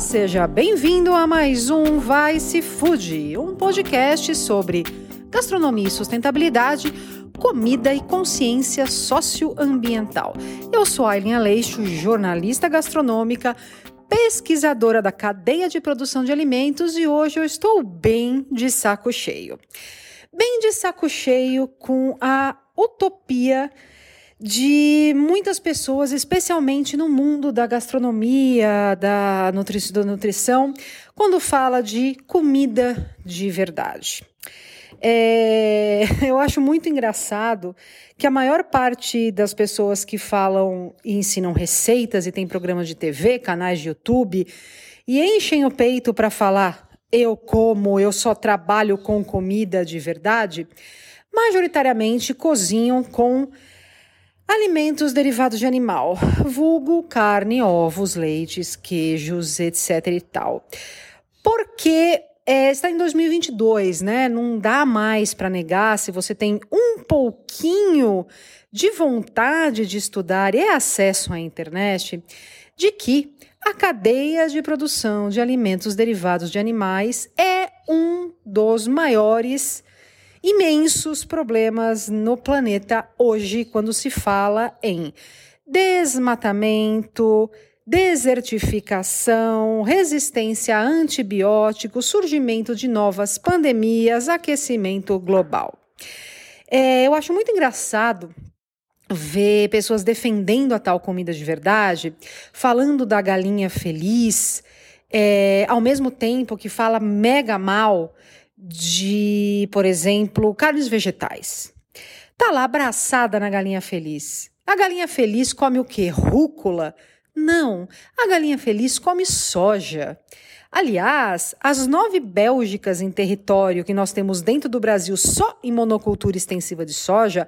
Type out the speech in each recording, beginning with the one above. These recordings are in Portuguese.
Seja bem-vindo a mais um Vai Se Food, um podcast sobre gastronomia e sustentabilidade, comida e consciência socioambiental. Eu sou Aileen Aleixo, jornalista gastronômica, pesquisadora da cadeia de produção de alimentos e hoje eu estou bem de saco cheio. Bem de saco cheio com a utopia de muitas pessoas, especialmente no mundo da gastronomia, da, nutri da nutrição, quando fala de comida de verdade. É, eu acho muito engraçado que a maior parte das pessoas que falam e ensinam receitas e tem programas de TV, canais de YouTube e enchem o peito para falar eu como, eu só trabalho com comida de verdade, majoritariamente cozinham com Alimentos derivados de animal, vulgo carne, ovos, leites, queijos, etc e tal. Porque é, está em 2022, né? Não dá mais para negar se você tem um pouquinho de vontade de estudar e acesso à internet, de que a cadeia de produção de alimentos derivados de animais é um dos maiores imensos problemas no planeta hoje quando se fala em desmatamento, desertificação, resistência a antibióticos, surgimento de novas pandemias, aquecimento global. É, eu acho muito engraçado ver pessoas defendendo a tal comida de verdade, falando da galinha feliz, é, ao mesmo tempo que fala mega mal de, por exemplo, carnes vegetais. Tá lá abraçada na galinha feliz. A galinha feliz come o quê? Rúcula? Não, a galinha feliz come soja. Aliás, as nove Bélgicas em território que nós temos dentro do Brasil só em monocultura extensiva de soja,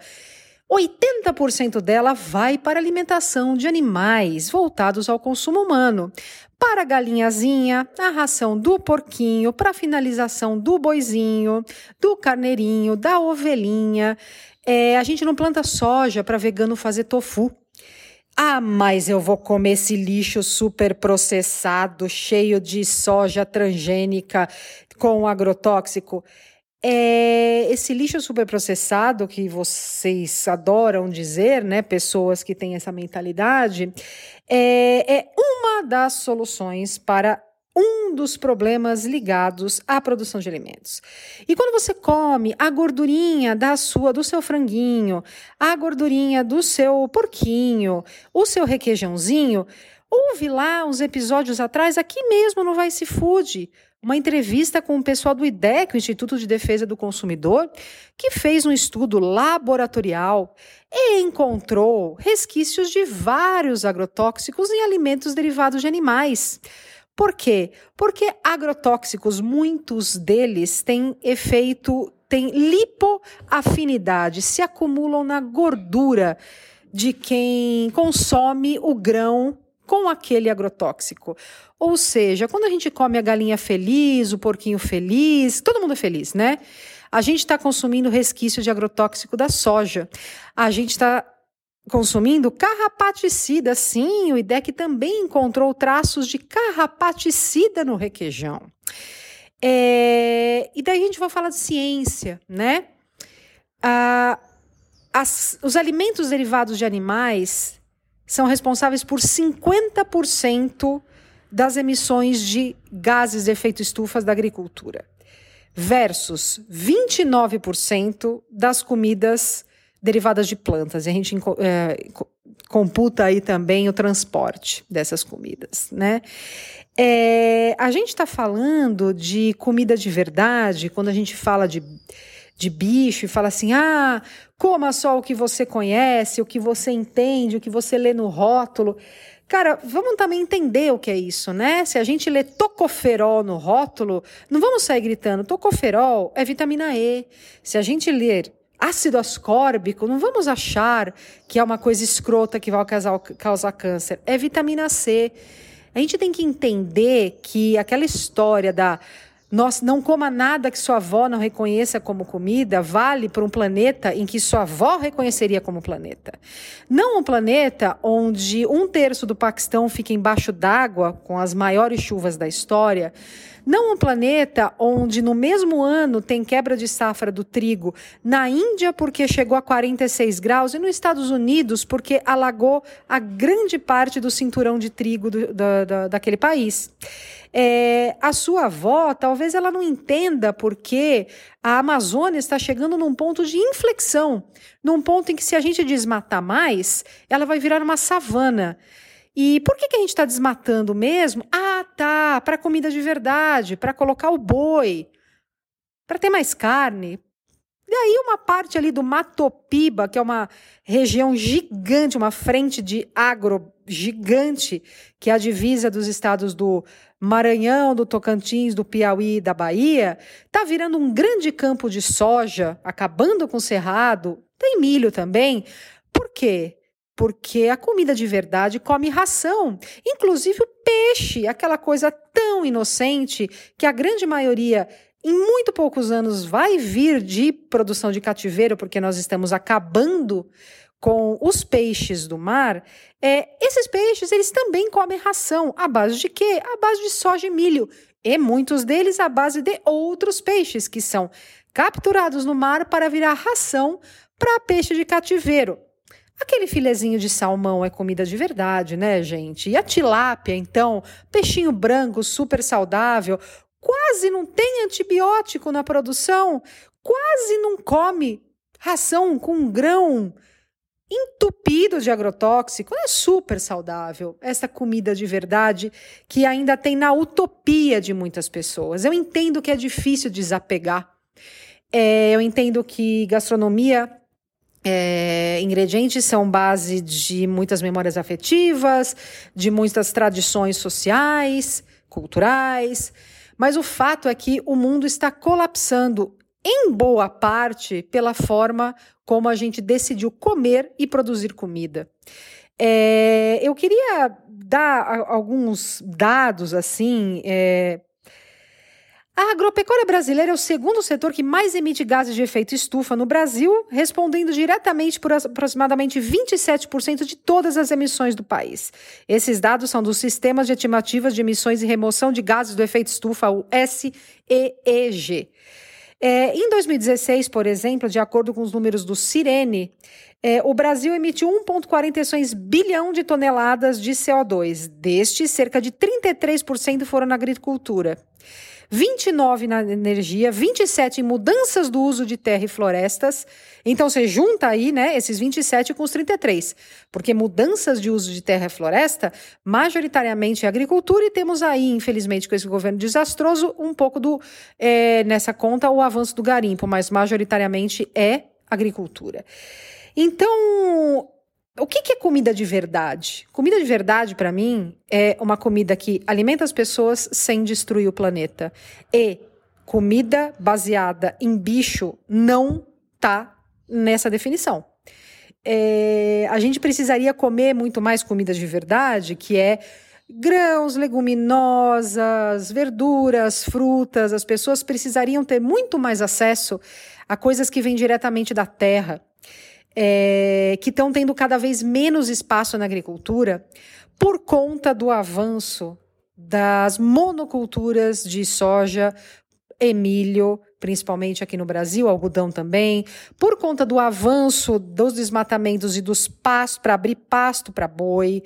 80% dela vai para alimentação de animais voltados ao consumo humano. Para a galinhazinha, a ração do porquinho, para a finalização do boizinho, do carneirinho, da ovelhinha. É, a gente não planta soja para vegano fazer tofu. Ah, mas eu vou comer esse lixo super processado, cheio de soja transgênica com agrotóxico. É, esse lixo superprocessado que vocês adoram dizer, né, pessoas que têm essa mentalidade, é, é uma das soluções para um dos problemas ligados à produção de alimentos. E quando você come a gordurinha da sua, do seu franguinho, a gordurinha do seu porquinho, o seu requeijãozinho, ouve lá uns episódios atrás aqui mesmo no Vice Food, uma entrevista com o pessoal do IDEC, o Instituto de Defesa do Consumidor, que fez um estudo laboratorial e encontrou resquícios de vários agrotóxicos em alimentos derivados de animais. Por quê? Porque agrotóxicos, muitos deles têm efeito, têm lipoafinidade, se acumulam na gordura de quem consome o grão com aquele agrotóxico. Ou seja, quando a gente come a galinha feliz, o porquinho feliz, todo mundo é feliz, né? A gente está consumindo resquício de agrotóxico da soja. A gente está consumindo carrapaticida, sim, o IDEC também encontrou traços de carrapaticida no requeijão. É, e daí a gente vai falar de ciência, né? Ah, as, os alimentos derivados de animais são responsáveis por 50% das emissões de gases de efeito estufa da agricultura, versus 29% das comidas derivadas de plantas. E a gente é, computa aí também o transporte dessas comidas, né? É, a gente está falando de comida de verdade quando a gente fala de de bicho e fala assim: ah, coma só o que você conhece, o que você entende, o que você lê no rótulo. Cara, vamos também entender o que é isso, né? Se a gente lê tocoferol no rótulo, não vamos sair gritando: tocoferol é vitamina E. Se a gente ler ácido ascórbico, não vamos achar que é uma coisa escrota que vai causar, causar câncer. É vitamina C. A gente tem que entender que aquela história da nós não coma nada que sua avó não reconheça como comida, vale para um planeta em que sua avó reconheceria como planeta. Não um planeta onde um terço do Paquistão fica embaixo d'água, com as maiores chuvas da história. Não um planeta onde no mesmo ano tem quebra de safra do trigo na Índia porque chegou a 46 graus e nos Estados Unidos porque alagou a grande parte do cinturão de trigo do, do, daquele país é, a sua avó, talvez ela não entenda porque a Amazônia está chegando num ponto de inflexão, num ponto em que se a gente desmatar mais, ela vai virar uma savana. E por que, que a gente está desmatando mesmo? Ah, tá, para comida de verdade, para colocar o boi, para ter mais carne, e aí, uma parte ali do Matopiba, que é uma região gigante, uma frente de agro gigante, que é a divisa dos estados do Maranhão, do Tocantins, do Piauí e da Bahia, está virando um grande campo de soja, acabando com o cerrado. Tem milho também. Por quê? Porque a comida de verdade come ração, inclusive o peixe, aquela coisa tão inocente que a grande maioria em muito poucos anos vai vir de produção de cativeiro, porque nós estamos acabando com os peixes do mar, é, esses peixes eles também comem ração. À base de quê? À base de soja e milho. E muitos deles à base de outros peixes que são capturados no mar para virar ração para peixe de cativeiro. Aquele filezinho de salmão é comida de verdade, né, gente? E a tilápia, então, peixinho branco, super saudável, quase não tem antibiótico na produção, quase não come ração com grão entupido de agrotóxico. É super saudável essa comida de verdade que ainda tem na utopia de muitas pessoas. Eu entendo que é difícil desapegar. É, eu entendo que gastronomia é, ingredientes são base de muitas memórias afetivas, de muitas tradições sociais, culturais. Mas o fato é que o mundo está colapsando em boa parte pela forma como a gente decidiu comer e produzir comida. É, eu queria dar alguns dados assim é, a agropecuária brasileira é o segundo setor que mais emite gases de efeito estufa no Brasil, respondendo diretamente por aproximadamente 27% de todas as emissões do país. Esses dados são dos Sistemas de Estimativas de Emissões e Remoção de Gases do Efeito Estufa, o SEEG. É, em 2016, por exemplo, de acordo com os números do Cirene, é, o Brasil emitiu 1,46 bilhão de toneladas de CO2. Destes, cerca de 33% foram na agricultura. 29 na energia, 27 em mudanças do uso de terra e florestas. Então você junta aí, né, esses 27 com os 33, porque mudanças de uso de terra e floresta, majoritariamente é agricultura, e temos aí, infelizmente, com esse governo desastroso, um pouco do é, nessa conta o avanço do garimpo, mas majoritariamente é agricultura. Então, o que, que é comida de verdade? Comida de verdade, para mim, é uma comida que alimenta as pessoas sem destruir o planeta. E comida baseada em bicho não tá nessa definição. É, a gente precisaria comer muito mais comida de verdade, que é grãos, leguminosas, verduras, frutas. As pessoas precisariam ter muito mais acesso a coisas que vêm diretamente da terra é, que estão tendo cada vez menos espaço na agricultura por conta do avanço das monoculturas de soja e milho, principalmente aqui no Brasil, algodão também, por conta do avanço dos desmatamentos e dos pastos para abrir pasto para boi,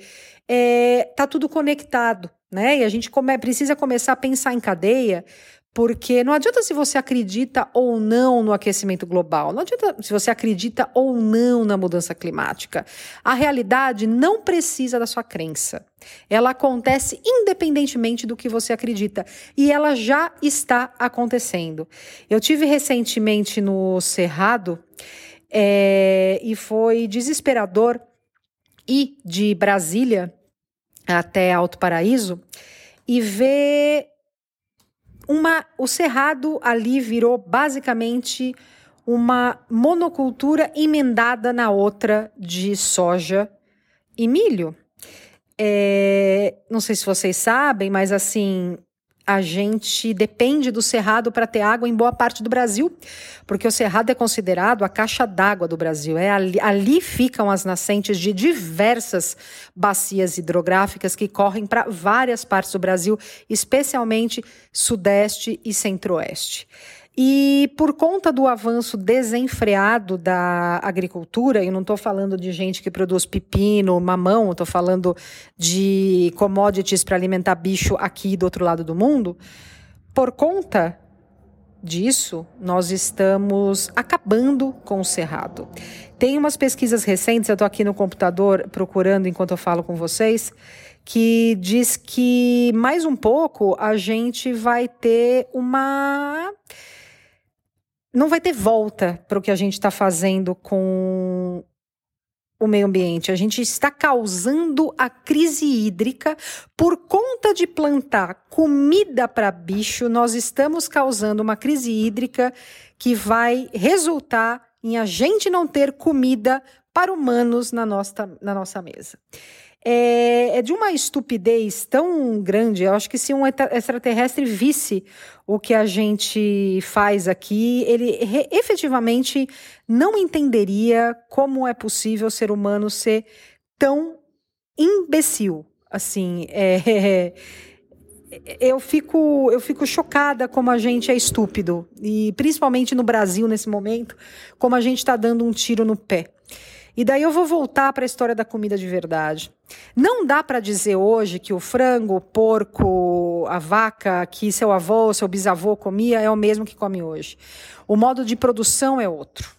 é, tá tudo conectado, né? E a gente come, precisa começar a pensar em cadeia porque não adianta se você acredita ou não no aquecimento global, não adianta se você acredita ou não na mudança climática. A realidade não precisa da sua crença. Ela acontece independentemente do que você acredita. E ela já está acontecendo. Eu tive recentemente no Cerrado é, e foi desesperador ir de Brasília até Alto Paraíso e ver uma, o cerrado ali virou basicamente uma monocultura emendada na outra de soja e milho. É, não sei se vocês sabem, mas assim, a gente depende do cerrado para ter água em boa parte do Brasil, porque o cerrado é considerado a caixa d'água do Brasil. É ali, ali, ficam as nascentes de diversas bacias hidrográficas que correm para várias partes do Brasil, especialmente sudeste e centro-oeste. E por conta do avanço desenfreado da agricultura, e não estou falando de gente que produz pepino, mamão, estou falando de commodities para alimentar bicho aqui do outro lado do mundo, por conta disso, nós estamos acabando com o cerrado. Tem umas pesquisas recentes, eu estou aqui no computador procurando enquanto eu falo com vocês, que diz que mais um pouco a gente vai ter uma não vai ter volta para o que a gente está fazendo com o meio ambiente. A gente está causando a crise hídrica por conta de plantar comida para bicho. Nós estamos causando uma crise hídrica que vai resultar em a gente não ter comida para humanos na nossa, na nossa mesa é, é, de uma estupidez tão grande. Eu acho que se um extraterrestre visse o que a gente faz aqui, ele efetivamente não entenderia como é possível o ser humano ser tão imbecil. Assim, é, eu fico, eu fico chocada como a gente é estúpido. E principalmente no Brasil, nesse momento, como a gente está dando um tiro no pé. E daí eu vou voltar para a história da comida de verdade. Não dá para dizer hoje que o frango, o porco, a vaca que seu avô, seu bisavô comia é o mesmo que come hoje. O modo de produção é outro.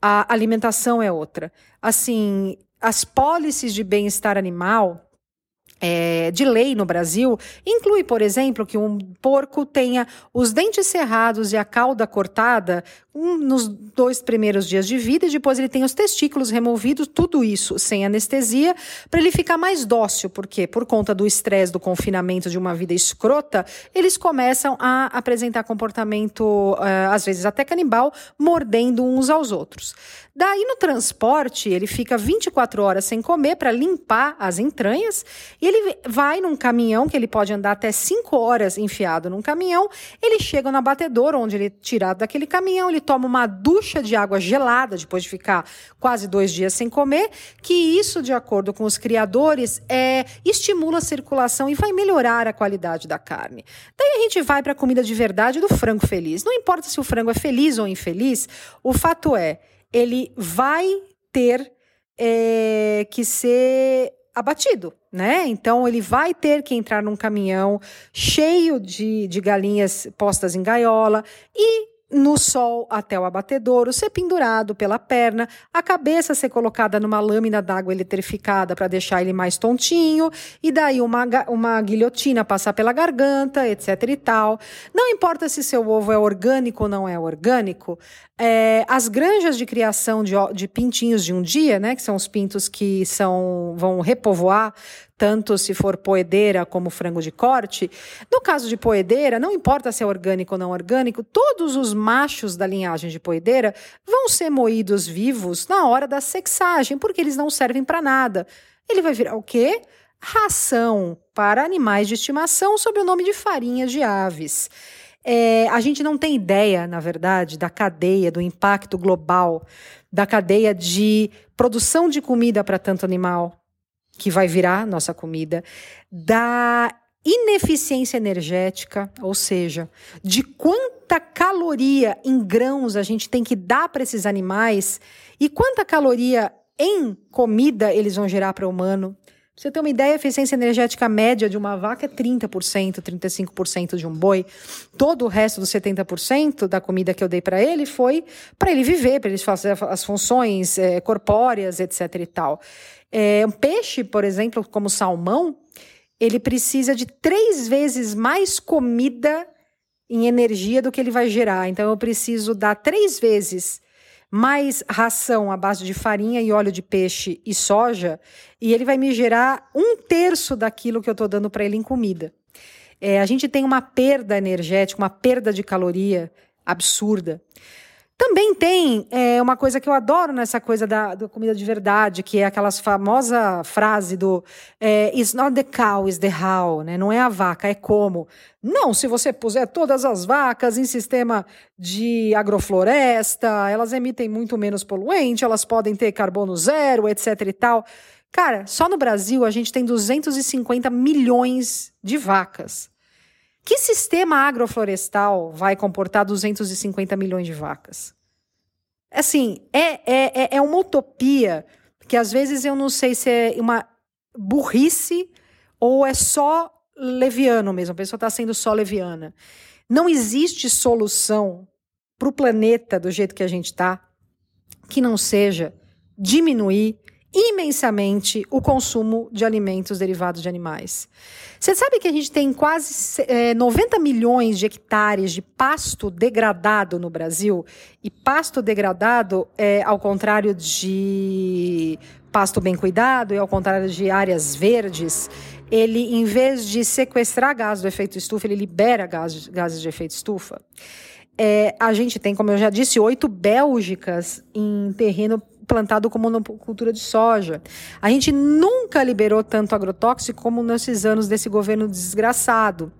A alimentação é outra. Assim, as pólices de bem-estar animal é, de lei no Brasil inclui, por exemplo, que um porco tenha os dentes cerrados e a cauda cortada um, nos dois primeiros dias de vida e depois ele tem os testículos removidos, tudo isso sem anestesia, para ele ficar mais dócil, porque por conta do estresse do confinamento de uma vida escrota, eles começam a apresentar comportamento, uh, às vezes até canibal, mordendo uns aos outros. Daí no transporte, ele fica 24 horas sem comer para limpar as entranhas, e ele vai num caminhão que ele pode andar até 5 horas enfiado num caminhão, ele chega no abatedor onde ele é tirado daquele caminhão, ele toma uma ducha de água gelada depois de ficar quase dois dias sem comer, que isso, de acordo com os criadores, é, estimula a circulação e vai melhorar a qualidade da carne. Daí a gente vai para a comida de verdade do frango feliz. Não importa se o frango é feliz ou infeliz, o fato é ele vai ter é, que ser abatido, né? Então ele vai ter que entrar num caminhão cheio de, de galinhas postas em gaiola e no sol até o abatedouro, ser pendurado pela perna, a cabeça ser colocada numa lâmina d'água eletrificada para deixar ele mais tontinho, e daí uma, uma guilhotina passar pela garganta, etc e tal. Não importa se seu ovo é orgânico ou não é orgânico, é, as granjas de criação de, de pintinhos de um dia, né, que são os pintos que são, vão repovoar tanto se for poedeira como frango de corte. No caso de poedeira, não importa se é orgânico ou não orgânico, todos os machos da linhagem de poedeira vão ser moídos vivos na hora da sexagem, porque eles não servem para nada. Ele vai virar o quê? Ração para animais de estimação sob o nome de farinha de aves. É, a gente não tem ideia, na verdade, da cadeia, do impacto global, da cadeia de produção de comida para tanto animal, que vai virar nossa comida, da ineficiência energética, ou seja, de quanta caloria em grãos a gente tem que dar para esses animais e quanta caloria em comida eles vão gerar para o humano. Você ter uma ideia, a eficiência energética média de uma vaca é 30%, 35% de um boi. Todo o resto dos 70% da comida que eu dei para ele foi para ele viver, para ele fazer as funções é, corpóreas, etc. e tal. É, um peixe, por exemplo, como salmão, ele precisa de três vezes mais comida em energia do que ele vai gerar. Então, eu preciso dar três vezes mais ração à base de farinha e óleo de peixe e soja, e ele vai me gerar um terço daquilo que eu estou dando para ele em comida. É, a gente tem uma perda energética, uma perda de caloria absurda. Também tem é, uma coisa que eu adoro nessa coisa da, da comida de verdade, que é aquela famosa frase do é, It's not the cow, it's the how, né? Não é a vaca, é como. Não, se você puser todas as vacas em sistema de agrofloresta, elas emitem muito menos poluente, elas podem ter carbono zero, etc e tal. Cara, só no Brasil a gente tem 250 milhões de vacas. Que sistema agroflorestal vai comportar 250 milhões de vacas? Assim, é, é, é, é uma utopia que às vezes eu não sei se é uma burrice ou é só leviano mesmo, a pessoa está sendo só leviana. Não existe solução para o planeta do jeito que a gente está que não seja diminuir imensamente o consumo de alimentos derivados de animais. Você sabe que a gente tem quase é, 90 milhões de hectares de pasto degradado no Brasil? E pasto degradado, é, ao contrário de pasto bem cuidado e ao contrário de áreas verdes, ele, em vez de sequestrar gás do efeito estufa, ele libera gases, gases de efeito estufa. É, a gente tem, como eu já disse, oito Bélgicas em terreno plantado como monocultura de soja. A gente nunca liberou tanto agrotóxico como nesses anos desse governo desgraçado.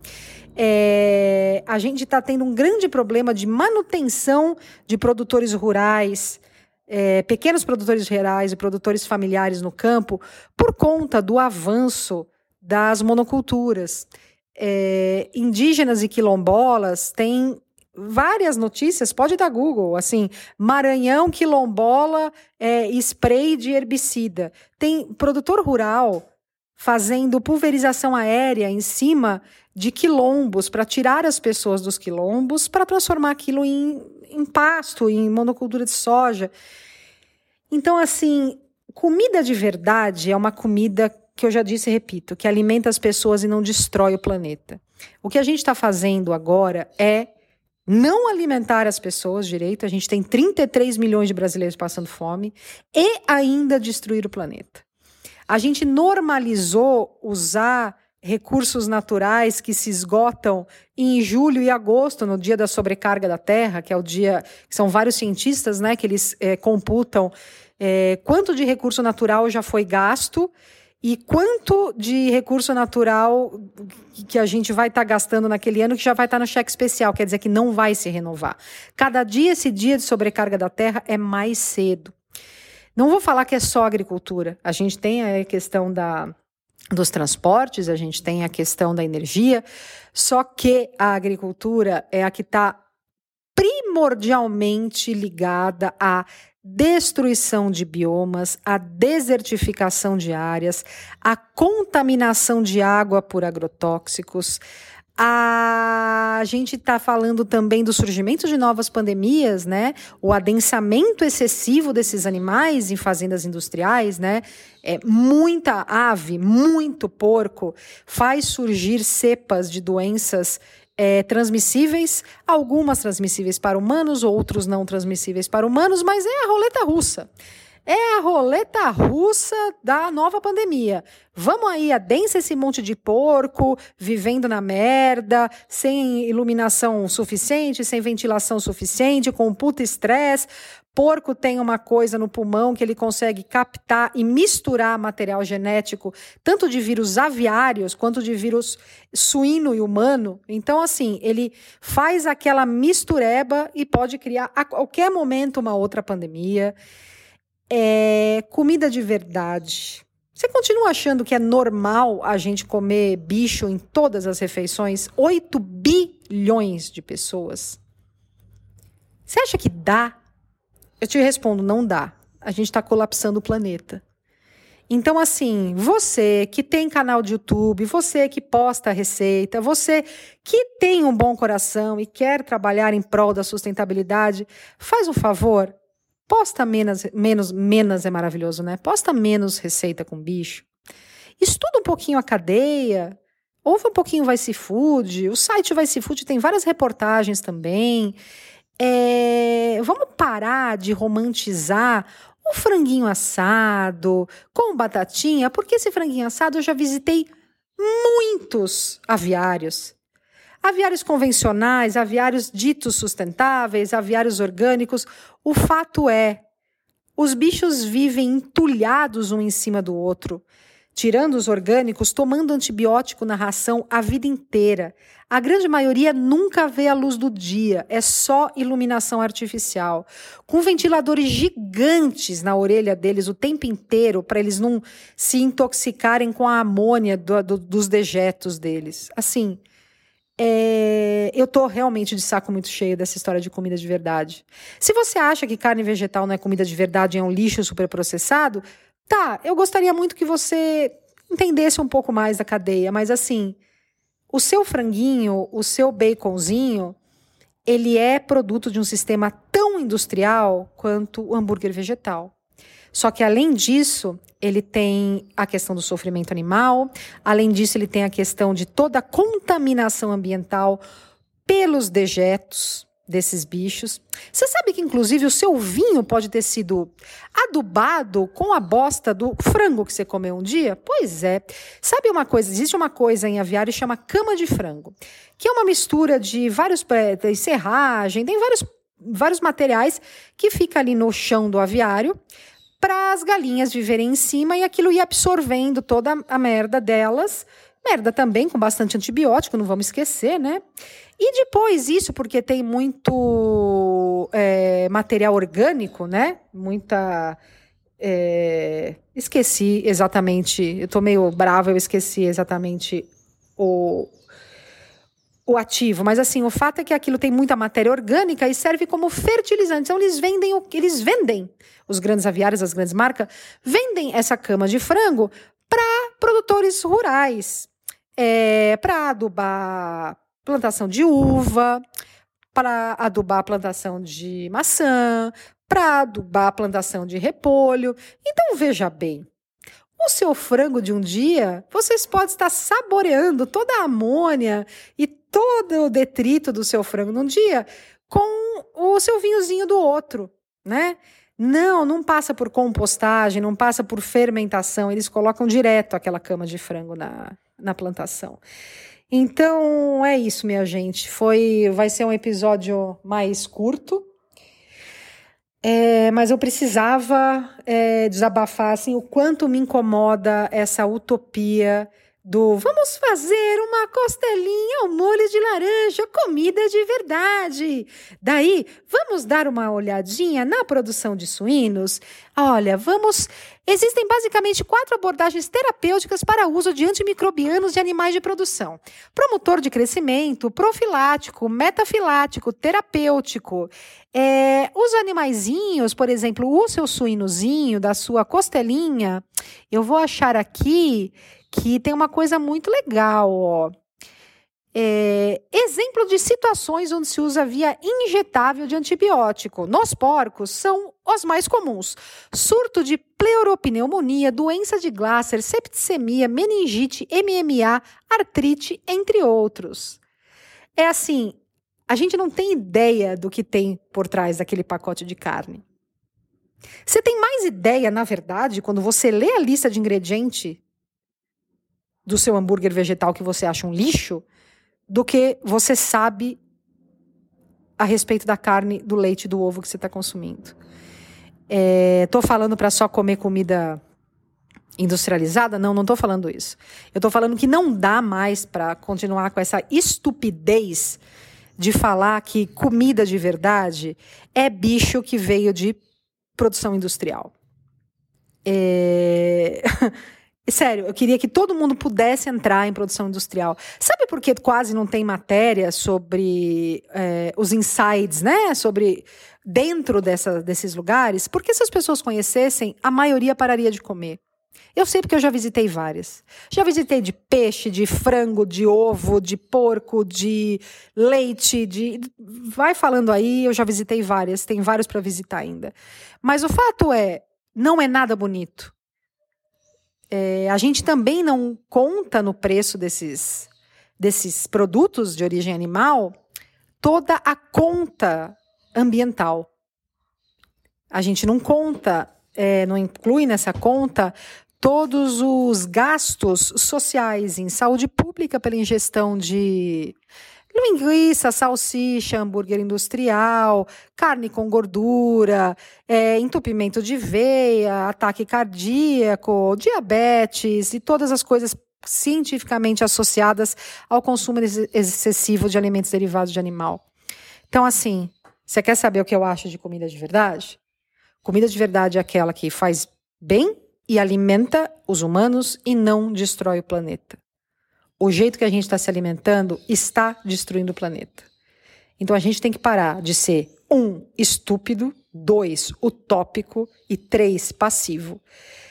É, a gente está tendo um grande problema de manutenção de produtores rurais, é, pequenos produtores rurais e produtores familiares no campo, por conta do avanço das monoculturas. É, indígenas e quilombolas têm várias notícias, pode dar Google, assim, Maranhão quilombola é, spray de herbicida. Tem produtor rural fazendo pulverização aérea em cima de quilombos para tirar as pessoas dos quilombos para transformar aquilo em, em pasto, em monocultura de soja. Então, assim, comida de verdade é uma comida que eu já disse e repito, que alimenta as pessoas e não destrói o planeta. O que a gente está fazendo agora é não alimentar as pessoas direito, a gente tem 33 milhões de brasileiros passando fome, e ainda destruir o planeta. A gente normalizou usar recursos naturais que se esgotam em julho e agosto, no dia da sobrecarga da Terra, que é o dia. São vários cientistas né, que eles é, computam é, quanto de recurso natural já foi gasto e quanto de recurso natural que a gente vai estar tá gastando naquele ano que já vai estar tá no cheque especial, quer dizer que não vai se renovar. Cada dia esse dia de sobrecarga da terra é mais cedo. Não vou falar que é só agricultura. A gente tem a questão da, dos transportes, a gente tem a questão da energia, só que a agricultura é a que está primordialmente ligada à destruição de biomas, a desertificação de áreas, a contaminação de água por agrotóxicos. A gente está falando também do surgimento de novas pandemias, né? O adensamento excessivo desses animais em fazendas industriais, né? É, muita ave, muito porco faz surgir cepas de doenças é, transmissíveis, algumas transmissíveis para humanos, outros não transmissíveis para humanos, mas é a roleta russa. É a roleta russa da nova pandemia. Vamos aí, adensa esse monte de porco, vivendo na merda, sem iluminação suficiente, sem ventilação suficiente, com puta estresse, porco tem uma coisa no pulmão que ele consegue captar e misturar material genético, tanto de vírus aviários quanto de vírus suíno e humano. Então, assim, ele faz aquela mistureba e pode criar a qualquer momento uma outra pandemia. É, comida de verdade. Você continua achando que é normal a gente comer bicho em todas as refeições? 8 bilhões de pessoas. Você acha que dá eu te respondo, não dá. A gente está colapsando o planeta. Então, assim, você que tem canal de YouTube, você que posta receita, você que tem um bom coração e quer trabalhar em prol da sustentabilidade, faz um favor, posta menos, menos, menos é maravilhoso, né? Posta menos receita com bicho. Estuda um pouquinho a cadeia, ouve um pouquinho o Vice Food, o site Vice Food tem várias reportagens também. É, vamos parar de romantizar o franguinho assado com batatinha, porque esse franguinho assado eu já visitei muitos aviários. Aviários convencionais, aviários ditos sustentáveis, aviários orgânicos. O fato é, os bichos vivem entulhados um em cima do outro, tirando os orgânicos, tomando antibiótico na ração a vida inteira. A grande maioria nunca vê a luz do dia, é só iluminação artificial, com ventiladores gigantes na orelha deles o tempo inteiro para eles não se intoxicarem com a amônia do, do, dos dejetos deles. Assim, é, eu tô realmente de saco muito cheio dessa história de comida de verdade. Se você acha que carne vegetal não é comida de verdade, é um lixo superprocessado, tá, eu gostaria muito que você entendesse um pouco mais da cadeia, mas assim, o seu franguinho, o seu baconzinho, ele é produto de um sistema tão industrial quanto o hambúrguer vegetal. Só que além disso, ele tem a questão do sofrimento animal, além disso, ele tem a questão de toda a contaminação ambiental pelos dejetos, desses bichos. Você sabe que, inclusive, o seu vinho pode ter sido adubado com a bosta do frango que você comeu um dia? Pois é. Sabe uma coisa? Existe uma coisa em aviário que chama cama de frango, que é uma mistura de vários. Tem serragem, tem vários, vários materiais que fica ali no chão do aviário para as galinhas viverem em cima e aquilo ir absorvendo toda a merda delas. Merda também com bastante antibiótico, não vamos esquecer, né? E depois isso, porque tem muito é, material orgânico, né? Muita. É, esqueci exatamente. Eu tô meio brava, eu esqueci exatamente o, o ativo, mas assim, o fato é que aquilo tem muita matéria orgânica e serve como fertilizante. Então eles vendem o eles vendem, os grandes aviários, as grandes marcas, vendem essa cama de frango para produtores rurais, é, para adubar plantação de uva, para adubar plantação de maçã, para adubar plantação de repolho. Então veja bem, o seu frango de um dia, vocês podem estar saboreando toda a amônia e todo o detrito do seu frango num dia com o seu vinhozinho do outro, né? Não, não passa por compostagem, não passa por fermentação, eles colocam direto aquela cama de frango na, na plantação. Então é isso, minha gente. Foi, vai ser um episódio mais curto, é, mas eu precisava é, desabafar assim, o quanto me incomoda essa utopia do vamos fazer uma costelinha ao molho de laranja, comida de verdade. Daí, vamos dar uma olhadinha na produção de suínos. Olha, vamos. Existem basicamente quatro abordagens terapêuticas para uso de antimicrobianos de animais de produção: promotor de crescimento, profilático, metafilático, terapêutico. É, os animaizinhos, por exemplo, o seu suínozinho da sua costelinha, eu vou achar aqui aqui tem uma coisa muito legal, ó. É, exemplo de situações onde se usa via injetável de antibiótico. Nos porcos são os mais comuns: surto de pleuropneumonia, doença de Glasser, septicemia, meningite, MMA, artrite, entre outros. É assim, a gente não tem ideia do que tem por trás daquele pacote de carne. Você tem mais ideia, na verdade, quando você lê a lista de ingrediente do seu hambúrguer vegetal que você acha um lixo do que você sabe a respeito da carne, do leite do ovo que você está consumindo. Estou é, falando para só comer comida industrializada? Não, não estou falando isso. Eu estou falando que não dá mais para continuar com essa estupidez de falar que comida de verdade é bicho que veio de produção industrial. É... Sério, eu queria que todo mundo pudesse entrar em produção industrial. Sabe por que quase não tem matéria sobre é, os insides, né? Sobre dentro dessa, desses lugares? Porque se as pessoas conhecessem, a maioria pararia de comer. Eu sei porque eu já visitei várias. Já visitei de peixe, de frango, de ovo, de porco, de leite, de. Vai falando aí, eu já visitei várias, tem vários para visitar ainda. Mas o fato é, não é nada bonito é, a gente também não conta no preço desses, desses produtos de origem animal toda a conta ambiental. A gente não conta, é, não inclui nessa conta todos os gastos sociais em saúde pública pela ingestão de Linguiça, salsicha, hambúrguer industrial, carne com gordura, é, entupimento de veia, ataque cardíaco, diabetes e todas as coisas cientificamente associadas ao consumo excessivo de alimentos derivados de animal. Então, assim, você quer saber o que eu acho de comida de verdade? Comida de verdade é aquela que faz bem e alimenta os humanos e não destrói o planeta. O jeito que a gente está se alimentando está destruindo o planeta. Então a gente tem que parar de ser um estúpido, dois utópico e três passivo.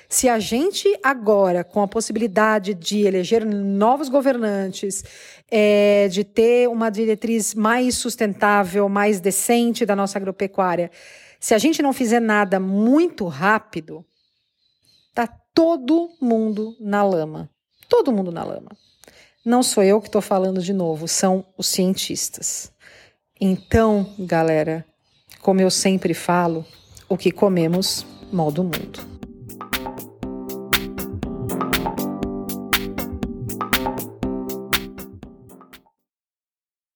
Se a gente agora, com a possibilidade de eleger novos governantes, é, de ter uma diretriz mais sustentável, mais decente da nossa agropecuária, se a gente não fizer nada muito rápido, tá todo mundo na lama. Todo mundo na lama. Não sou eu que estou falando de novo, são os cientistas. Então, galera, como eu sempre falo, o que comemos molda o mundo.